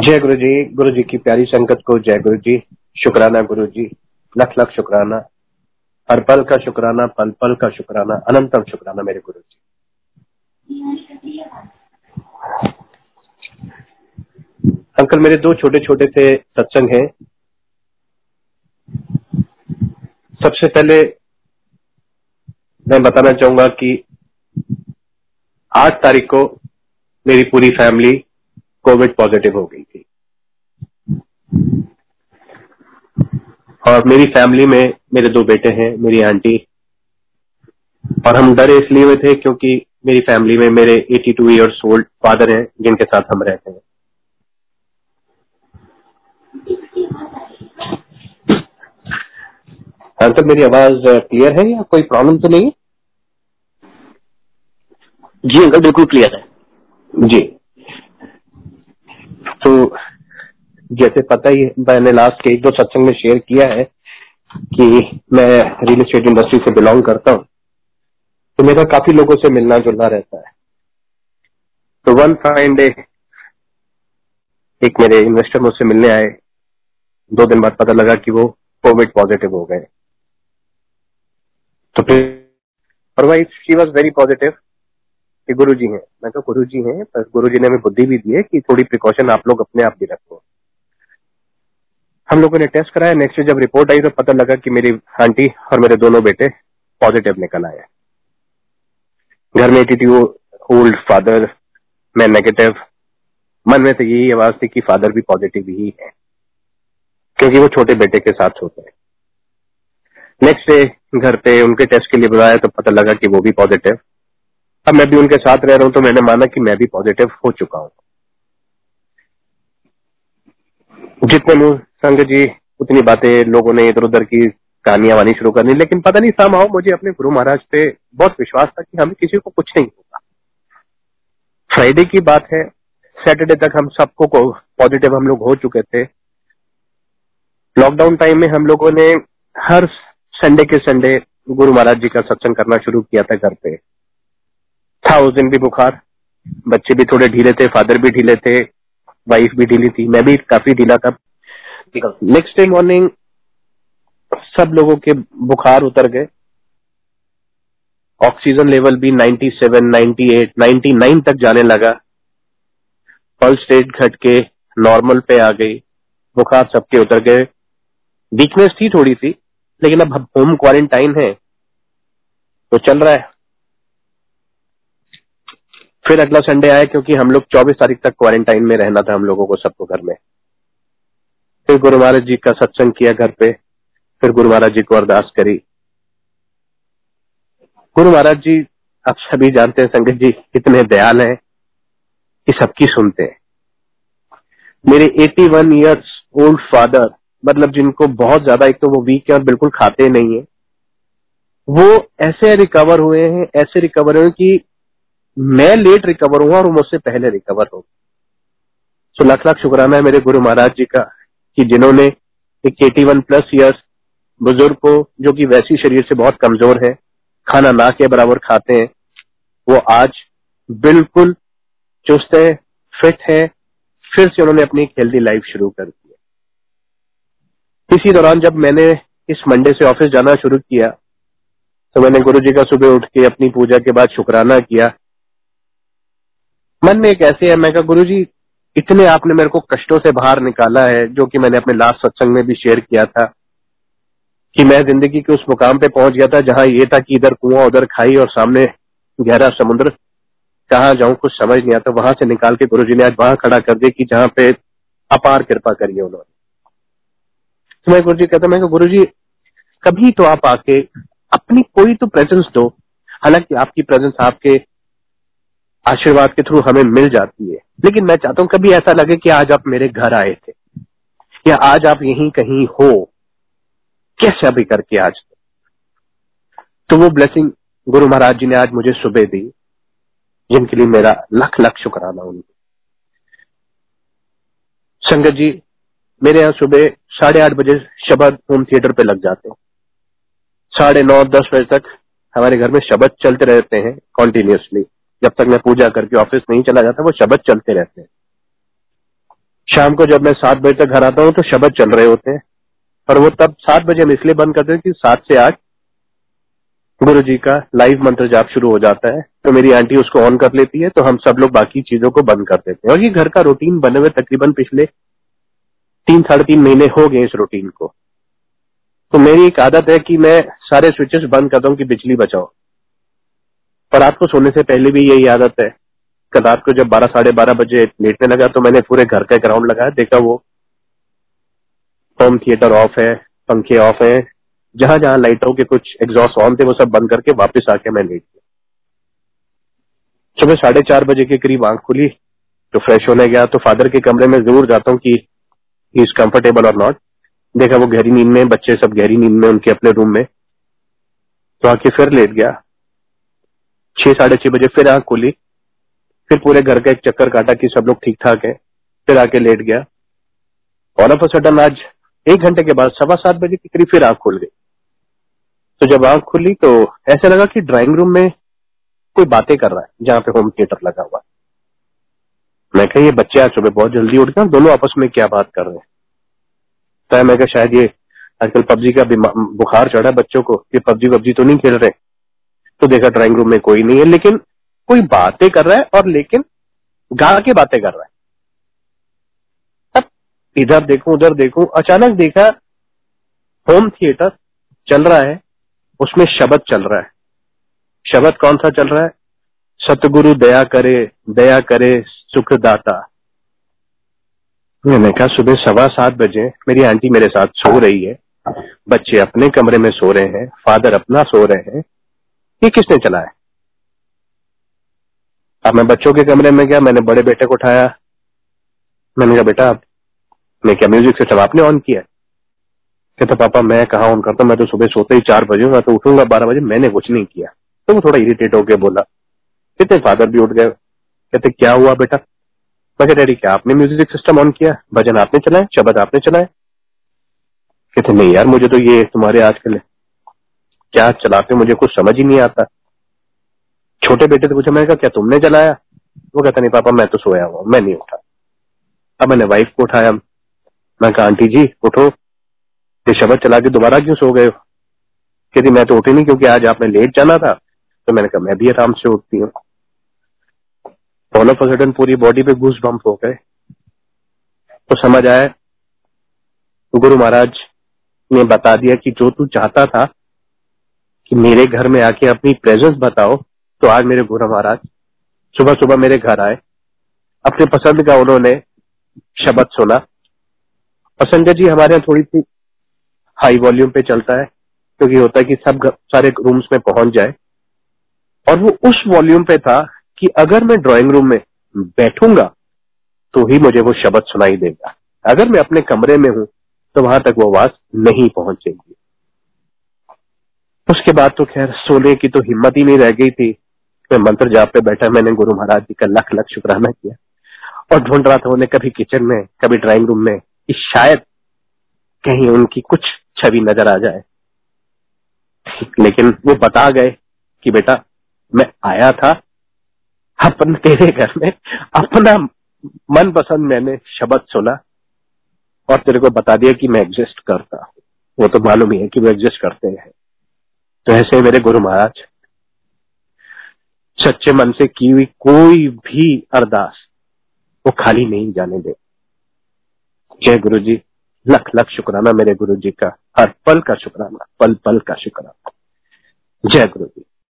जय गुरु जी गुरु जी की प्यारी संगत को जय गुरु जी शुक्राना गुरु जी लख लख शुक्राना। हर पल का शुक्राना, पल पल का शुक्राना अनंतम शुक्राना मेरे गुरु जी अंकल, मेरे दो छोटे छोटे से सत्संग हैं। सबसे पहले मैं बताना चाहूँगा कि आठ तारीख को मेरी पूरी फैमिली कोविड पॉजिटिव हो गई थी। और मेरी फैमिली में मेरे दो बेटे हैं मेरी आंटी। और हम डरे इसलिए हुए थे क्योंकि मेरी फैमिली में मेरे 82 टू ईयर्स ओल्ड फादर हैं जिनके साथ हम रहते हैं। अंकल मेरी आवाज़ क्लियर है या कोई प्रॉब्लम तो नहीं जी अंकल बिल्कुल क्लियर है। जी। तो जैसे पता ही मैंने लास्ट के एक दो सत्संग में शेयर किया है कि मैं रियल एस्टेट इंडस्ट्री से बिलोंग करता हूँ तो मेरा काफ़ी लोगों से मिलना जुलना रहता है। तो वन फाइन डे एक मेरे इन्वेस्टर मुझसे मिलने आए। दो दिन बाद पता लगा कि वो कोविड पॉजिटिव हो गए। तो फिर why she was very positive कि गुरु जी हैं। मैं तो गुरु जी हैं, पर गुरु जी ने हमें बुद्धि भी दी है कि थोड़ी प्रिकॉशन आप लोग अपने आप भी रखो। हम लोगों ने टेस्ट कराया। नेक्स्ट डे जब रिपोर्ट आई तो पता लगा कि मेरी आंटी और मेरे दोनों बेटे पॉजिटिव निकल आए घर में ओल्ड फादर मैं नेगेटिव मन में तो यही आवाज़ थी कि फादर भी पॉजिटिव ही है, क्योंकि वो छोटे बेटे के साथ होते हैं। नेक्स्ट डे घर पे उनके टेस्ट के लिए बुलाया तो पता लगा कि वो भी पॉजिटिव अब मैं भी उनके साथ रह रहा हूँ तो मैंने माना कि मैं भी पॉजिटिव हो चुका हूँ। जितने मुँह संग जी, उतनी बातें लोगों ने इधर उधर की, कहानियाँ वानी शुरू करनी, लेकिन पता नहीं साम मुझे अपने गुरु महाराज पे बहुत विश्वास था कि हमें किसी को कुछ नहीं होगा। फ्राइडे की बात है सैटरडे तक हम सबको को पॉजिटिव हम लोग हो चुके थे। लॉकडाउन टाइम में हम लोगों ने हर संडे के संडे गुरु महाराज जी का सत्संग करना शुरू किया था घर पे। था उस दिन भी बुखार। बच्चे भी थोड़े ढीले थे फादर भी ढीले थे वाइफ भी ढीली थी। मैं भी काफ़ी ढीला था। नेक्स्ट डे मॉर्निंग सब लोगों के बुखार उतर गए। ऑक्सीजन लेवल भी 97, 98, 99 तक जाने लगा। पल्स रेट घट के नॉर्मल पे आ गई। बुखार सबके उतर गए। वीकनेस थी थोड़ी सी लेकिन अब होम क्वारंटाइन है तो चल रहा है। फिर अगला संडे आया क्योंकि हम लोग 24 तारीख तक क्वारंटाइन में रहना था हम लोगों को सबको घर में। फिर गुरु महाराज जी का सत्संग किया घर पे। फिर गुरु महाराज जी को अरदास करी। गुरु महाराज जी, आप सभी जानते हैं संगत जी, कितने दयाल हैं कि सबकी सुनते हैं। मेरे 81 वन ईयर्स ओल्ड फादर मतलब जिनको बहुत ज़्यादा, एक तो वो वीक है और बिल्कुल खाते नहीं है, वो ऐसे रिकवर हुए हैं, ऐसे रिकवर हुए कि मैं लेट रिकवर हुआ और मुझसे पहले रिकवर हो सो लाख लाख शुक्राना है मेरे गुरु महाराज जी का कि जिन्होंने एक एटी वन प्लस ईयर्स बुज़ुर्ग को, जो कि वैसी शरीर से बहुत कमज़ोर है, खाना ना के बराबर खाते हैं, वो आज बिल्कुल चुस्त है फिट है, फिर से उन्होंने अपनी हेल्दी लाइफ शुरू कर दी इसी दौरान जब मैंने इस मंडे से ऑफ़िस जाना शुरू किया तो मैंने गुरु जी का सुबह उठ के अपनी पूजा के बाद शुक्राना किया मन में एक ऐसे है, मैं कहा गुरु जी इतने आपने मेरे को कष्टों से बाहर निकाला है, जो कि मैंने अपने लास्ट सत्संग में भी शेयर किया था, कि मैं ज़िंदगी के उस मुकाम पे पहुँच गया था, जहाँ ये था कि इधर कुआँ, उधर खाई और सामने गहरा समुद्र, कहा जाऊँ कुछ समझ नहीं आता, वहाँ से निकाल के गुरु जी ने आज वहाँ खड़ा कर दिया कि जहाँ पे अपार कृपा करिए उन्होंने. तो मैं गुरु जी कहता, मैं गुरु जी कभी तो आप आके अपनी कोई तो प्रेजेंस दो। हालाँकि आपकी प्रेजेंस आपके आशीर्वाद के थ्रू हमें मिल जाती है। लेकिन मैं चाहता हूँ कभी ऐसा लगे कि आज आप मेरे घर आए थे, या आज आप यहीं कहीं हो, कैसे अभी करके आज? तो वो ब्लेसिंग गुरु महाराज जी ने आज मुझे सुबह दी, जिनके लिए मेरा लख लख शुक्राना उनको। संगत जी, मेरे यहाँ सुबह साढ़े आठ बजे शबद होम थिएटर पे लग जाते हैं। साढ़े नौ, दस बजे तक हमारे घर में शबद चलते रहते हैं कॉन्टिन्यूसली जब तक मैं पूजा करके ऑफ़िस नहीं चला जाता, वो शब्द चलते रहते हैं। शाम को जब मैं सात बजे तक घर आता हूँ तो शब्द चल रहे होते हैं। और वो तब सात बजे हम इसलिए बंद करते हैं कि सात से आठ गुरु जी का लाइव मंत्र जाप शुरू हो जाता है तो मेरी आंटी उसको ऑन कर लेती है तो हम सब लोग बाकी चीज़ों को बंद कर देते हैं। और ये घर का रूटीन बने हुए तकरीबन पिछले तीन, साढ़े तीन महीने हो गए इस रूटीन को। तो मेरी एक आदत है कि मैं सारे स्विचेस बंद करता हूँ कि बिजली बचाओ। पर रात को सोने से पहले भी यही आदत है। कल रात को जब बारह, साढ़े बारह बजे लेटने लगा तो मैंने पूरे घर का ग्राउंड लगाया, देखा वो होम थिएटर ऑफ़ है, पंखे ऑफ़ है, जहाँ जहाँ लाइटों के कुछ एग्जॉस्ट ऑन थे, वो सब बंद करके वापस आके मैं लेट गया। सुबह साढ़े चार बजे के करीब आँख खुली तो फ्रेश होने गया तो फादर के कमरे में ज़रूर जाता हूँ कि ही इज़ कंफर्टेबल और नॉट देखा वो गहरी नींद में, बच्चे सब गहरी नींद में, उनके अपने रूम में तो आके फिर लेट गया। छह, साढ़े छह बजे फिर आँख खुली। फिर पूरे घर का एक चक्कर काटा कि सब लोग ठीक ठाक है। फिर आके लेट गया। ऑल ऑफ़ अ सडन आज एक घंटे के बाद सवा सात बजे के करीब फिर आँख खुल गई। तो जब आँख खुली तो ऐसा लगा कि ड्राइंग रूम में कोई बातें कर रहा है, जहाँ पे होम थिएटर लगा हुआ मैं कहा, ये बच्चे आज सुबह बहुत जल्दी उठ गए दोनों आपस में क्या बात कर रहे हैं? तो मैं कहा, शायद ये आजकल पबजी का बुखार चढ़ा बच्चों को। ये पबजी वब्जी तो नहीं खेल रहे। तो देखा ड्राइंग रूम में कोई नहीं है, लेकिन कोई बातें कर रहा है और लेकिन गा के बातें कर रहा है। अब इधर देखूँ, उधर देखूँ, अचानक देखा होम थिएटर चल रहा है, उसमें शब्द चल रहा है। शब्द कौन सा चल रहा है? सतगुरु दया करे दया करे सुखदाता। मैंने कहा, सुबह सवा सात बजे मेरी आंटी मेरे साथ सो रही है, बच्चे अपने कमरे में सो रहे हैं, फादर अपना सो रहे हैं। ये किसने चलाया? अब मैं बच्चों के कमरे में गया, मैंने बड़े बेटे को उठाया। मैंने कहा, बेटा मैं क्या म्यूज़िक सिस्टम आपने ऑन किया कहता, पापा, मैं कहा ऑन करता मैं तो सुबह सोते ही चार बजे मैं तो उठूँगा बारह बजे, मैंने कुछ नहीं किया। तो वो थोड़ा इरिटेट होके बोला कहते फादर भी उठ गए? कहते, क्या हुआ बेटा? मैं डैडी, क्या आपने म्यूज़िक सिस्टम ऑन किया? भजन आपने चलाए? शब्द आपने चलाए? कहते, नहीं यार, मुझे तो ये तुम्हारे आजकल क्या चलाते मुझे कुछ समझ ही नहीं आता। छोटे बेटे से पूछा, मैंने कहा, क्या तुमने चलाया? वो कहता, नहीं पापा, मैं तो सोया हुआ मैं नहीं उठा। अब मैंने वाइफ को उठाया। मैं कहा, आंटी जी, उठो। ये शब्द चला के दोबारा क्यों सो गए हो? कहती, मैं तो उठी नहीं क्योंकि आज आपने लेट जाना था। तो मैंने कहा, मैं भी आराम से उठती हूँ। ऑल ऑफ़ सडन पूरी बॉडी पे घूस बम्प हो गए। तो समझ आया, गुरु महाराज ने बता दिया कि जो तू चाहता था कि मेरे घर में आके अपनी प्रेजेंस बताओ तो आज मेरे गुरु महाराज सुबह सुबह मेरे घर आए। अपने पसंद का उन्होंने शब्द सुना। और संजय जी, हमारे यहाँ थोड़ी सी हाई वॉल्यूम पे चलता है, क्योंकि होता है कि सब सारे रूम्स में पहुँच जाए। और वो उस वॉल्यूम पे था कि अगर मैं ड्राइंग रूम में बैठूँगा तो ही मुझे वो शब्द सुनाई देगा। अगर मैं अपने कमरे में हूँ तो वहाँ तक वो आवाज़ नहीं पहुंचेगी। उसके बाद तो खैर, सोने की तो हिम्मत ही नहीं रह गई थी। मैं मंत्र जाप पे बैठा, मैंने गुरु महाराज जी का लख लख शुक्राना किया। और ढूंढ रहा था उन्हें कभी किचन में, कभी ड्राइंग रूम में, कि शायद कहीं उनकी कुछ छवि नज़र आ जाए। लेकिन वो बता गए कि बेटा, मैं आया था अपन तेरे घर में, अपना मन पसंद मैंने शब्द सुना और तेरे को बता दिया कि मैं एग्जिस्ट करता हूँ। वो तो मालूम ही है कि वो एग्जिस्ट करते हैं। तो ऐसे मेरे गुरु महाराज, सच्चे मन से की हुई कोई भी अरदास वो खाली नहीं जाने दे। जय गुरु जी लख लख शुक्राना मेरे गुरु जी का, हर पल का शुक्राना, पल पल का शुक्राना। जय गुरु जी